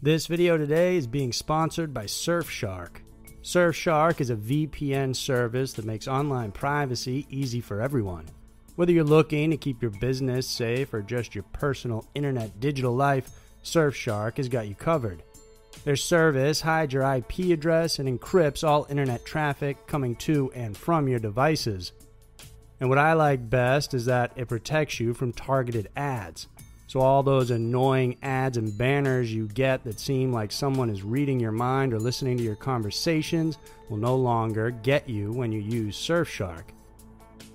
This video today is being sponsored by Surfshark. Surfshark is a VPN service that makes online privacy easy for everyone. Whether you're looking to keep your business safe or just your personal internet digital life, Surfshark has got you covered. Their service hides your IP address and encrypts all internet traffic coming to and from your devices. And what I like best is that it protects you from targeted ads. So, all those annoying ads and banners you get that seem like someone is reading your mind or listening to your conversations will no longer get you when you use Surfshark.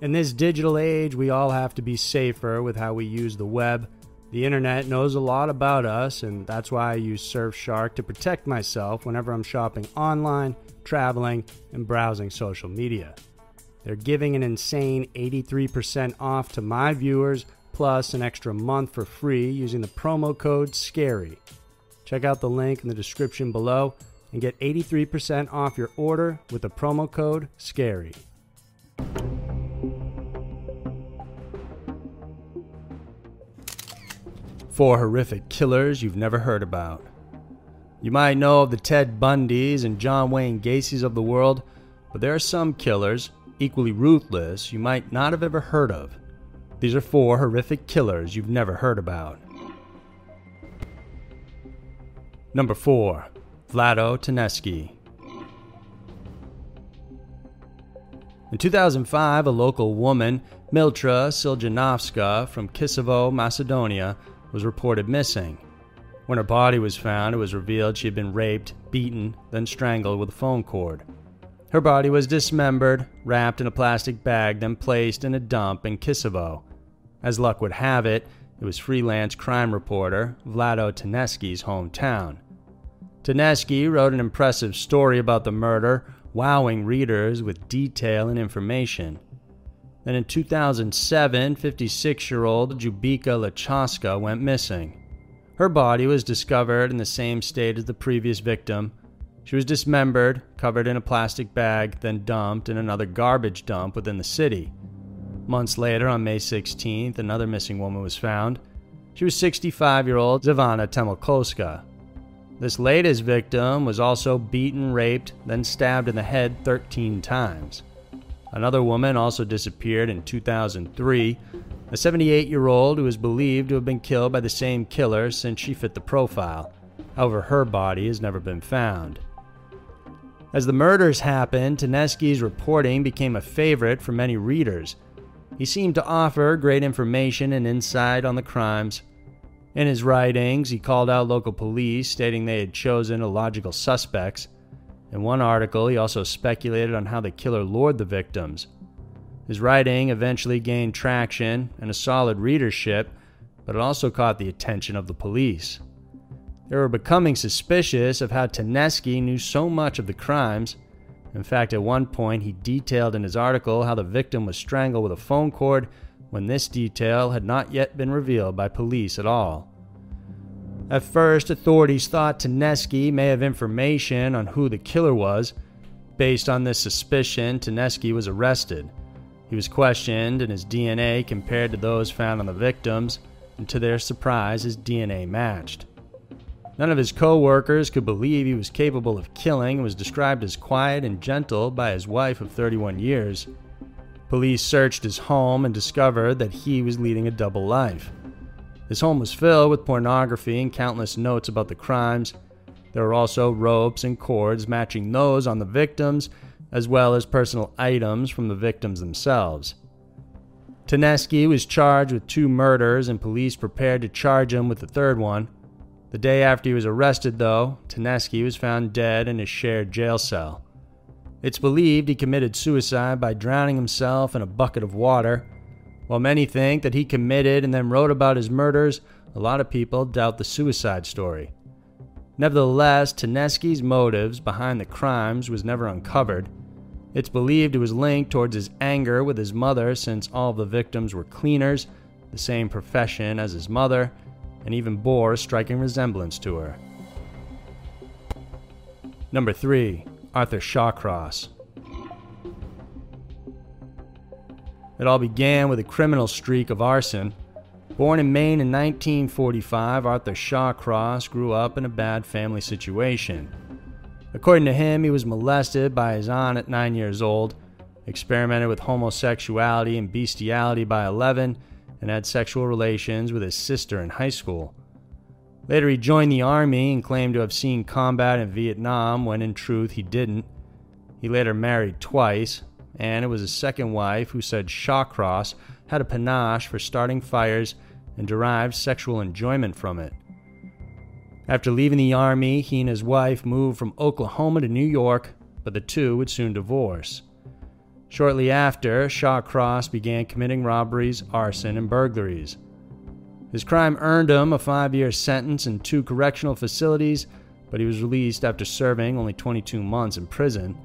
In this digital age, we all have to be safer with how we use the web. The internet knows a lot about us, and that's why I use Surfshark to protect myself whenever I'm shopping online, traveling, and browsing social media. They're giving an insane 83% off to my viewers plus an extra month for free using the promo code SCARY. Check out the link in the description below and get 83% off your order with the promo code SCARY. Four horrific killers you've never heard about. You might know of the Ted Bundys and John Wayne Gacy's of the world, but there are some killers, equally ruthless, you might not have ever heard of. These are four horrific killers you've never heard about. Number 4. Vlado Taneski. In 2005, a local woman, Miltra Siljanovska from Kisevo, Macedonia, was reported missing. When her body was found, it was revealed she had been raped, beaten, then strangled with a phone cord. Her body was dismembered, wrapped in a plastic bag, then placed in a dump in Kisevo. As luck would have it, it was freelance crime reporter Vlado Taneski's hometown. Taneski wrote an impressive story about the murder, wowing readers with detail and information. Then in 2007, 56 year old Jubika Lachaska went missing. Her body was discovered in the same state as the previous victim. She was dismembered, covered in a plastic bag, then dumped in another garbage dump within the city. Months later, on May 16th, another missing woman was found. She was 65 year old Zavana Temelkoska. This latest victim was also beaten, raped, then stabbed in the head 13 times. Another woman also disappeared in 2003, a 78 year old who is believed to have been killed by the same killer since she fit the profile. However, her body has never been found. As the murders happened, Taneski's reporting became a favorite for many readers. He seemed to offer great information and insight on the crimes. In his writings, he called out local police, stating they had chosen illogical suspects. In one article, he also speculated on how the killer lured the victims. His writing eventually gained traction and a solid readership, but it also caught the attention of the police. They were becoming suspicious of how Taneski knew so much of the crimes in fact, at one point, he detailed in his article how the victim was strangled with a phone cord when this detail had not yet been revealed by police at all. At first, authorities thought Taneski may have information on who the killer was. Based on this suspicion, Taneski was arrested. He was questioned, and his DNA compared to those found on the victims, and to their surprise, his DNA matched. None of his co workers could believe he was capable of killing and was described as quiet and gentle by his wife of 31 years. Police searched his home and discovered that he was leading a double life. His home was filled with pornography and countless notes about the crimes. There were also ropes and cords matching those on the victims, as well as personal items from the victims themselves. Taneski was charged with two murders, and police prepared to charge him with the third one. The day after he was arrested, though, Taneski was found dead in his shared jail cell. It's believed he committed suicide by drowning himself in a bucket of water. While many think that he committed and then wrote about his murders, a lot of people doubt the suicide story. Nevertheless, Taneski's motives behind the crimes was never uncovered. It's believed it was linked towards his anger with his mother since all of the victims were cleaners, the same profession as his mother, and even bore a striking resemblance to her. Number 3. Arthur Shawcross. It all began with a criminal streak of arson. Born in Maine in 1945, Arthur Shawcross grew up in a bad family situation. According to him, he was molested by his aunt at 9 years old, experimented with homosexuality and bestiality by 11, and had sexual relations with his sister in high school. Later, he joined the Army and claimed to have seen combat in Vietnam when in truth he didn't. He later married twice, and it was his second wife who said Shawcross had a panache for starting fires and derived sexual enjoyment from it. After leaving the Army, he and his wife moved from Oklahoma to New York, but the two would soon divorce. Shortly after, Shawcross began committing robberies, arson, and burglaries. His crime earned him a five year sentence in two correctional facilities, but he was released after serving only 22 months in prison.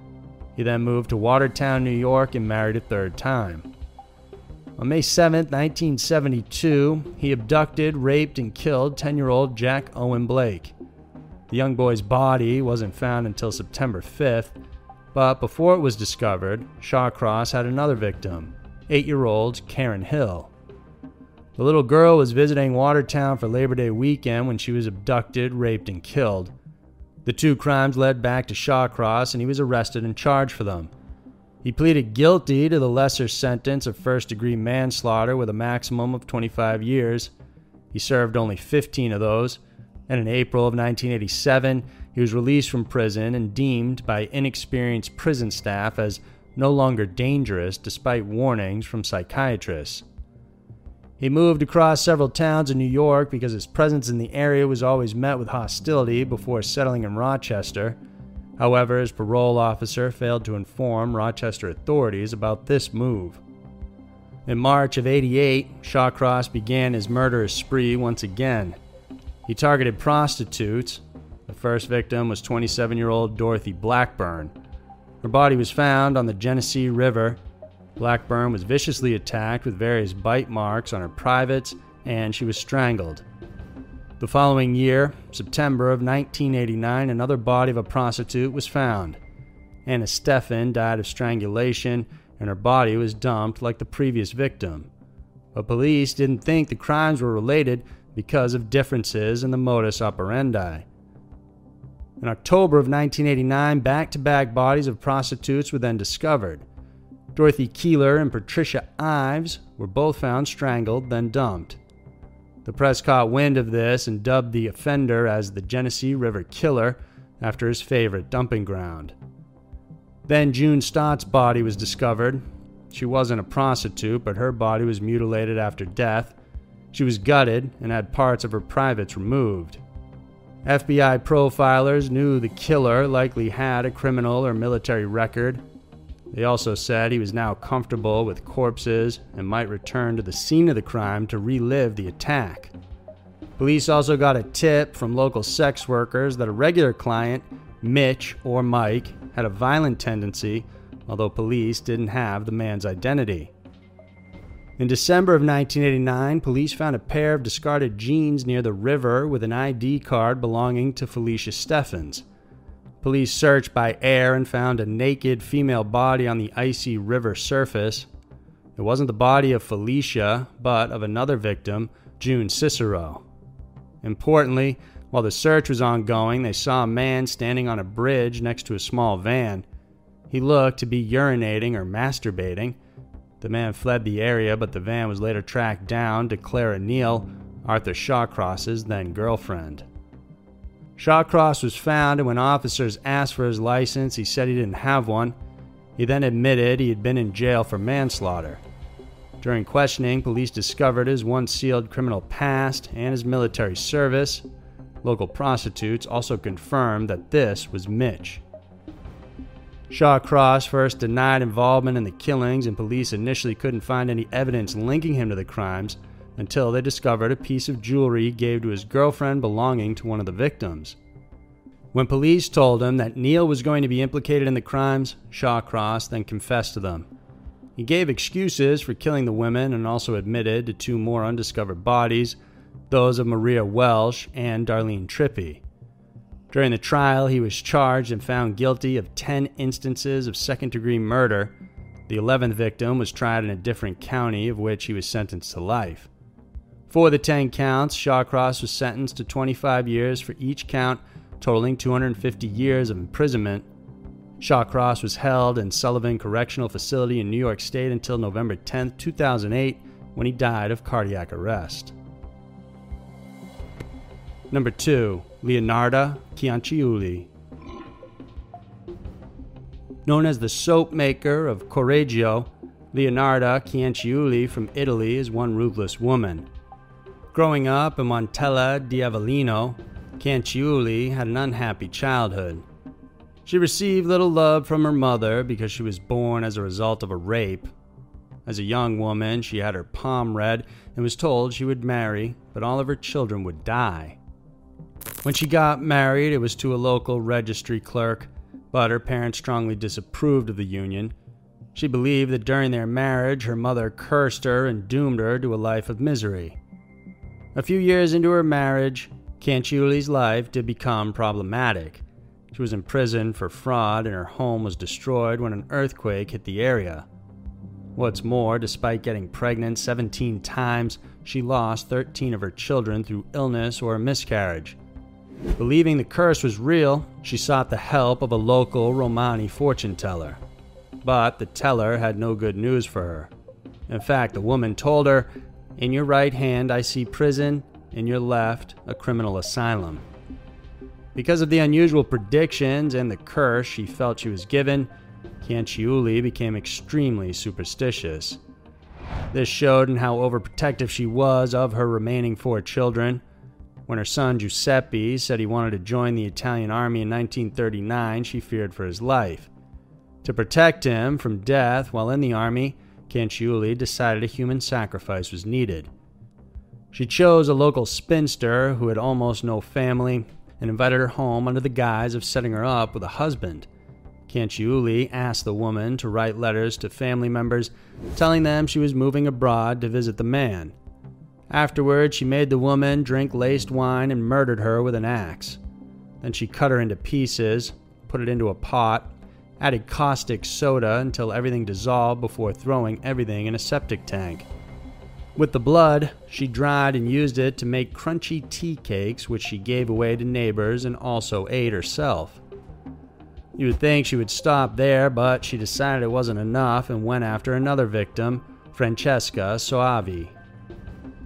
He then moved to Watertown, New York, and married a third time. On May 7, 1972, he abducted, raped, and killed 10 year old Jack Owen Blake. The young boy's body wasn't found until September 5th, but before it was discovered, Shawcross had another victim, 8 year old Karen Hill. The little girl was visiting Watertown for Labor Day weekend when she was abducted, raped, and killed. The two crimes led back to Shawcross, and he was arrested and charged for them. He pleaded guilty to the lesser sentence of first degree manslaughter with a maximum of 25 years. He served only 15 of those, and in April of 1987, he was released from prison and deemed by inexperienced prison staff as no longer dangerous despite warnings from psychiatrists. He moved across several towns in New York because his presence in the area was always met with hostility before settling in Rochester. However, his parole officer failed to inform Rochester authorities about this move. In March of 88, Shawcross began his murderous spree once again. He targeted prostitutes. The first victim was 27 year old Dorothy Blackburn. Her body was found on the Genesee River Blackburn was viciously attacked with various bite marks on her privates, and she was strangled. The following year, September of 1989, another body of a prostitute was found. Anna Steffen died of strangulation, and her body was dumped like the previous victim. But police didn't think the crimes were related because of differences in the modus operandi. In October of 1989, back to back bodies of prostitutes were then discovered. Dorothy Keeler and Patricia Ives were both found strangled, then dumped. The press caught wind of this and dubbed the offender as the Genesee River Killer after his favorite dumping ground. Then June Stott's body was discovered. She wasn't a prostitute, but her body was mutilated after death. She was gutted and had parts of her privates removed. FBI profilers knew the killer likely had a criminal or military record they also said he was now comfortable with corpses and might return to the scene of the crime to relive the attack. Police also got a tip from local sex workers that a regular client, Mitch or Mike, had a violent tendency, although police didn't have the man's identity. In December of 1989, police found a pair of discarded jeans near the river with an ID card belonging to Felicia Steffens. Police searched by air and found a naked female body on the icy river surface. It wasn't the body of Felicia, but of another victim, June Cicero. Importantly, while the search was ongoing, they saw a man standing on a bridge next to a small van. He looked to be urinating or masturbating. The man fled the area, but the van was later tracked down to Clara Neal, Arthur Shawcross's then girlfriend. Shawcross was found, and when officers asked for his license, he said he didn't have one. He then admitted he had been in jail for manslaughter. During questioning, police discovered his once sealed criminal past and his military service. Local prostitutes also confirmed that this was Mitch. Shawcross first denied involvement in the killings, and police initially couldn't find any evidence linking him to the crimes until they discovered a piece of jewelry he gave to his girlfriend belonging to one of the victims. When police told him that Neal was going to be implicated in the crimes, Shawcross then confessed to them. He gave excuses for killing the women and also admitted to two more undiscovered bodies, those of Maria Welsh and Darlene Trippi. During the trial, he was charged and found guilty of 10 instances of second degree murder. The 11th victim was tried in a different county, of which he was sentenced to life. For the 10 counts, Shawcross was sentenced to 25 years for each count, totaling 250 years of imprisonment. Shawcross was held in Sullivan Correctional Facility in New York State until November 10, 2008, when he died of cardiac arrest. Number 2. Leonarda Cianciulli. Known as the soap maker of Correggio, Leonarda Cianciulli from Italy is one ruthless woman. Growing up in Montella di Avellino, had an unhappy childhood. She received little love from her mother because she was born as a result of a rape. As a young woman, she had her palm read and was told she would marry, but all of her children would die. When she got married, it was to a local registry clerk, but her parents strongly disapproved of the union. She believed that during their marriage, her mother cursed her and doomed her to a life of misery. A few years into her marriage, Cianciulli's life did become problematic. She was imprisoned for fraud and her home was destroyed when an earthquake hit the area. What's more, despite getting pregnant 17 times, she lost 13 of her children through illness or miscarriage. Believing the curse was real, she sought the help of a local Romani fortune teller. But the teller had no good news for her. In fact, the woman told her in your right hand, I see prison, in your left, a criminal asylum. Because of the unusual predictions and the curse she felt she was given, Cianciulli became extremely superstitious. This showed in how overprotective she was of her remaining four children. When her son Giuseppe said he wanted to join the Italian army in 1939, she feared for his life. To protect him from death while in the army, Cianciulli decided a human sacrifice was needed. She chose a local spinster who had almost no family and invited her home under the guise of setting her up with a husband. Cianciulli asked the woman to write letters to family members telling them she was moving abroad to visit the man. Afterward, she made the woman drink laced wine and murdered her with an axe. Then she cut her into pieces, put it into a pot, added caustic soda until everything dissolved before throwing everything in a septic tank. With the blood, she dried and used it to make crunchy tea cakes, which she gave away to neighbors and also ate herself. You would think she would stop there, but she decided it wasn't enough and went after another victim, Francesca Soavi.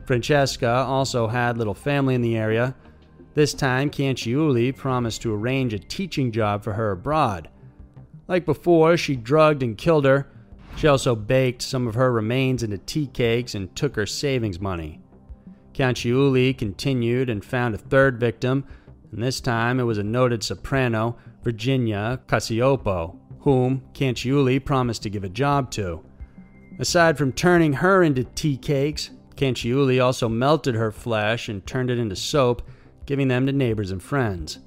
Francesca also had little family in the area. This time, Cianciulli promised to arrange a teaching job for her abroad. Like before, she drugged and killed her. She also baked some of her remains into tea cakes and took her savings money. Cianciulli continued and found a third victim, and this time it was a noted soprano, Virginia Cacioppo, whom Cianciulli promised to give a job to. Aside from turning her into tea cakes, Cianciulli also melted her flesh and turned it into soap, giving them to neighbors and friends.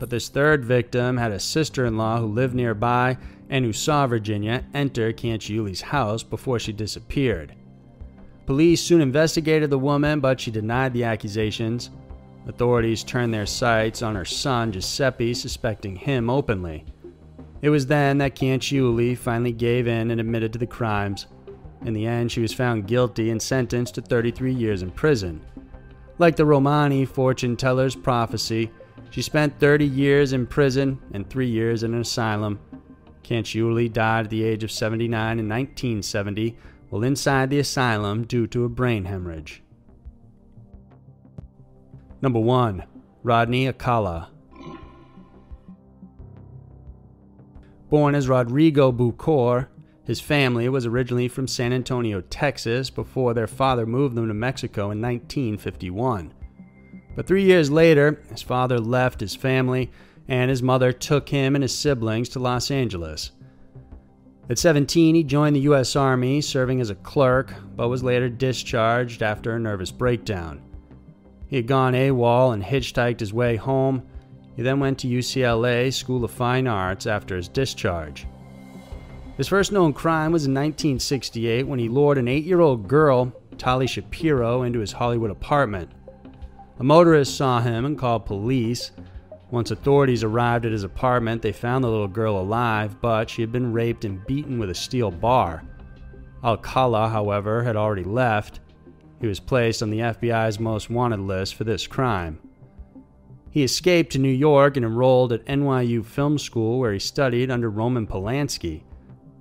But this third victim had a sister in law who lived nearby and who saw Virginia enter Cianciulli's house before she disappeared. Police soon investigated the woman, but she denied the accusations. Authorities turned their sights on her son Giuseppe, suspecting him openly. It was then that Cianciulli finally gave in and admitted to the crimes. In the end, she was found guilty and sentenced to 33 years in prison. Like the Romani fortune teller's prophecy, she spent 30 years in prison and three years in an asylum. Cianciulli died at the age of 79 in 1970 while inside the asylum due to a brain hemorrhage. Number 1. Rodney Alcala. Born as Rodrigo Buquor, his family was originally from San Antonio, Texas, before their father moved them to Mexico in 1951. But three years later, his father left his family, and his mother took him and his siblings to Los Angeles. At 17, he joined the U.S. Army, serving as a clerk, but was later discharged after a nervous breakdown. He had gone AWOL and hitchhiked his way home. He then went to UCLA School of Fine Arts after his discharge. His first known crime was in 1968 when he lured an eight year old girl, Tali Shapiro, into his Hollywood apartment. A motorist saw him and called police. Once authorities arrived at his apartment, they found the little girl alive, but she had been raped and beaten with a steel bar. Alcala, however, had already left. He was placed on the FBI's most wanted list for this crime. He escaped to New York and enrolled at NYU Film School, where he studied under Roman Polanski.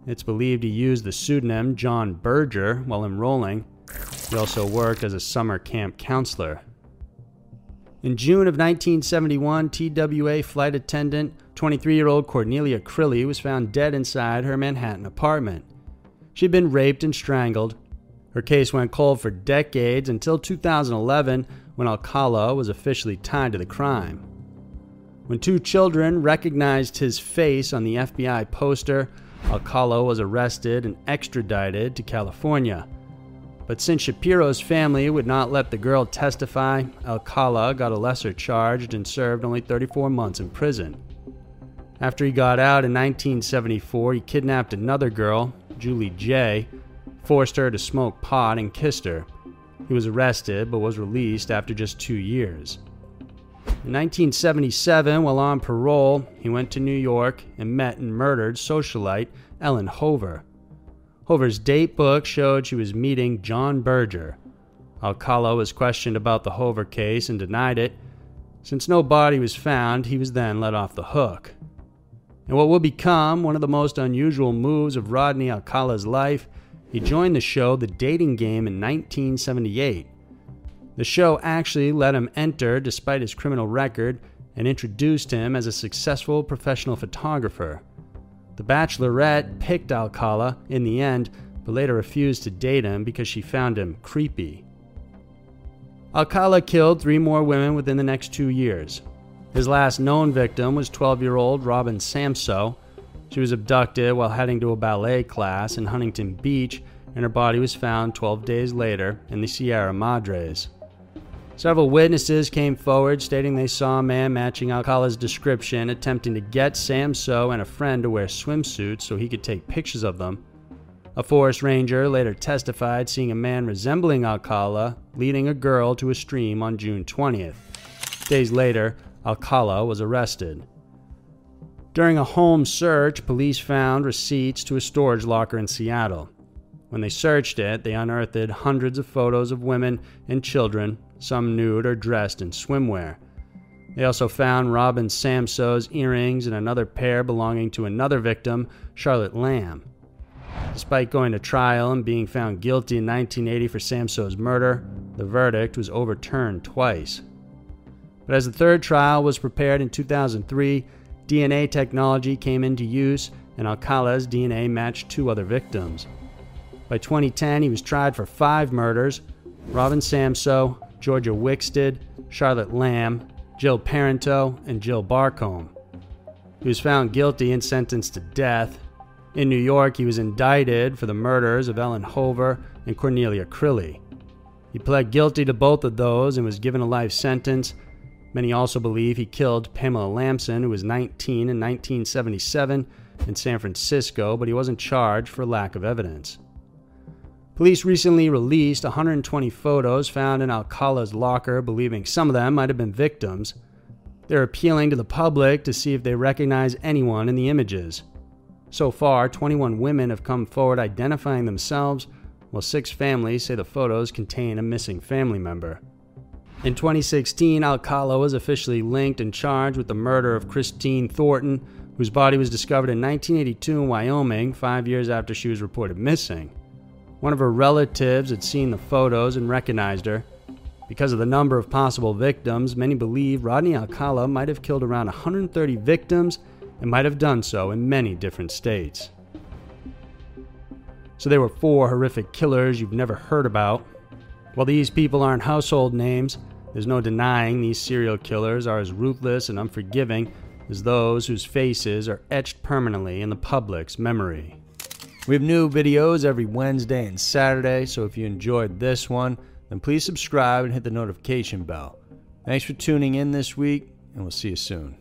It's believed he used the pseudonym John Berger while enrolling. He also worked as a summer camp counselor. In June of 1971, TWA flight attendant 23 year old Cornelia Crilly was found dead inside her Manhattan apartment. She'd been raped and strangled. Her case went cold for decades until 2011 when Alcala was officially tied to the crime. When two children recognized his face on the FBI poster, Alcala was arrested and extradited to California. But since Shapiro's family would not let the girl testify, Alcala got a lesser charge and served only 34 months in prison. After he got out in 1974, he kidnapped another girl, Julie J., forced her to smoke pot, and kissed her. He was arrested but was released after just two years. In 1977, while on parole, he went to New York and met and murdered socialite Ellen Hover. Hover's date book showed she was meeting John Berger. Alcala was questioned about the Hover case and denied it. Since no body was found, he was then let off the hook. In what will become one of the most unusual moves of Rodney Alcala's life, he joined the show The Dating Game in 1978. The show actually let him enter despite his criminal record and introduced him as a successful professional photographer. The Bachelorette picked Alcala in the end, but later refused to date him because she found him creepy. Alcala killed three more women within the next two years. His last known victim was 12 year old Robin Samsoe. She was abducted while heading to a ballet class in Huntington Beach, and her body was found 12 days later in the Sierra Madres. Several witnesses came forward stating they saw a man matching Alcala's description attempting to get Samsoe and a friend to wear swimsuits so he could take pictures of them. A forest ranger later testified seeing a man resembling Alcala leading a girl to a stream on June 20th. Days later, Alcala was arrested. During a home search, police found receipts to a storage locker in Seattle. When they searched it, they unearthed hundreds of photos of women and children some nude or dressed in swimwear. They also found Robin Samsoe's earrings and another pair belonging to another victim, Charlotte Lamb. Despite going to trial and being found guilty in 1980 for Samsoe's murder, the verdict was overturned twice. But as the third trial was prepared in 2003, DNA technology came into use and Alcala's DNA matched two other victims. By 2010, he was tried for five murders Robin Samsoe, Georgia Wixted, Charlotte Lamb, Jill Parenteau, and Jill Barcombe. He was found guilty and sentenced to death. In New York, he was indicted for the murders of Ellen Hover and Cornelia Crilly. He pled guilty to both of those and was given a life sentence. Many also believe he killed Pamela Lamson, who was 19 in 1977 in San Francisco, but he wasn't charged for lack of evidence. Police recently released 120 photos found in Alcala's locker, believing some of them might have been victims. They're appealing to the public to see if they recognize anyone in the images. So far, 21 women have come forward identifying themselves, while six families say the photos contain a missing family member. In 2016, Alcala was officially linked and charged with the murder of Christine Thornton, whose body was discovered in 1982 in Wyoming, five years after she was reported missing. One of her relatives had seen the photos and recognized her. Because of the number of possible victims, many believe Rodney Alcala might have killed around 130 victims and might have done so in many different states. So there were four horrific killers you've never heard about. While these people aren't household names, there's no denying these serial killers are as ruthless and unforgiving as those whose faces are etched permanently in the public's memory. We have new videos every Wednesday and Saturday, so if you enjoyed this one, then please subscribe and hit the notification bell. Thanks for tuning in this week, and we'll see you soon.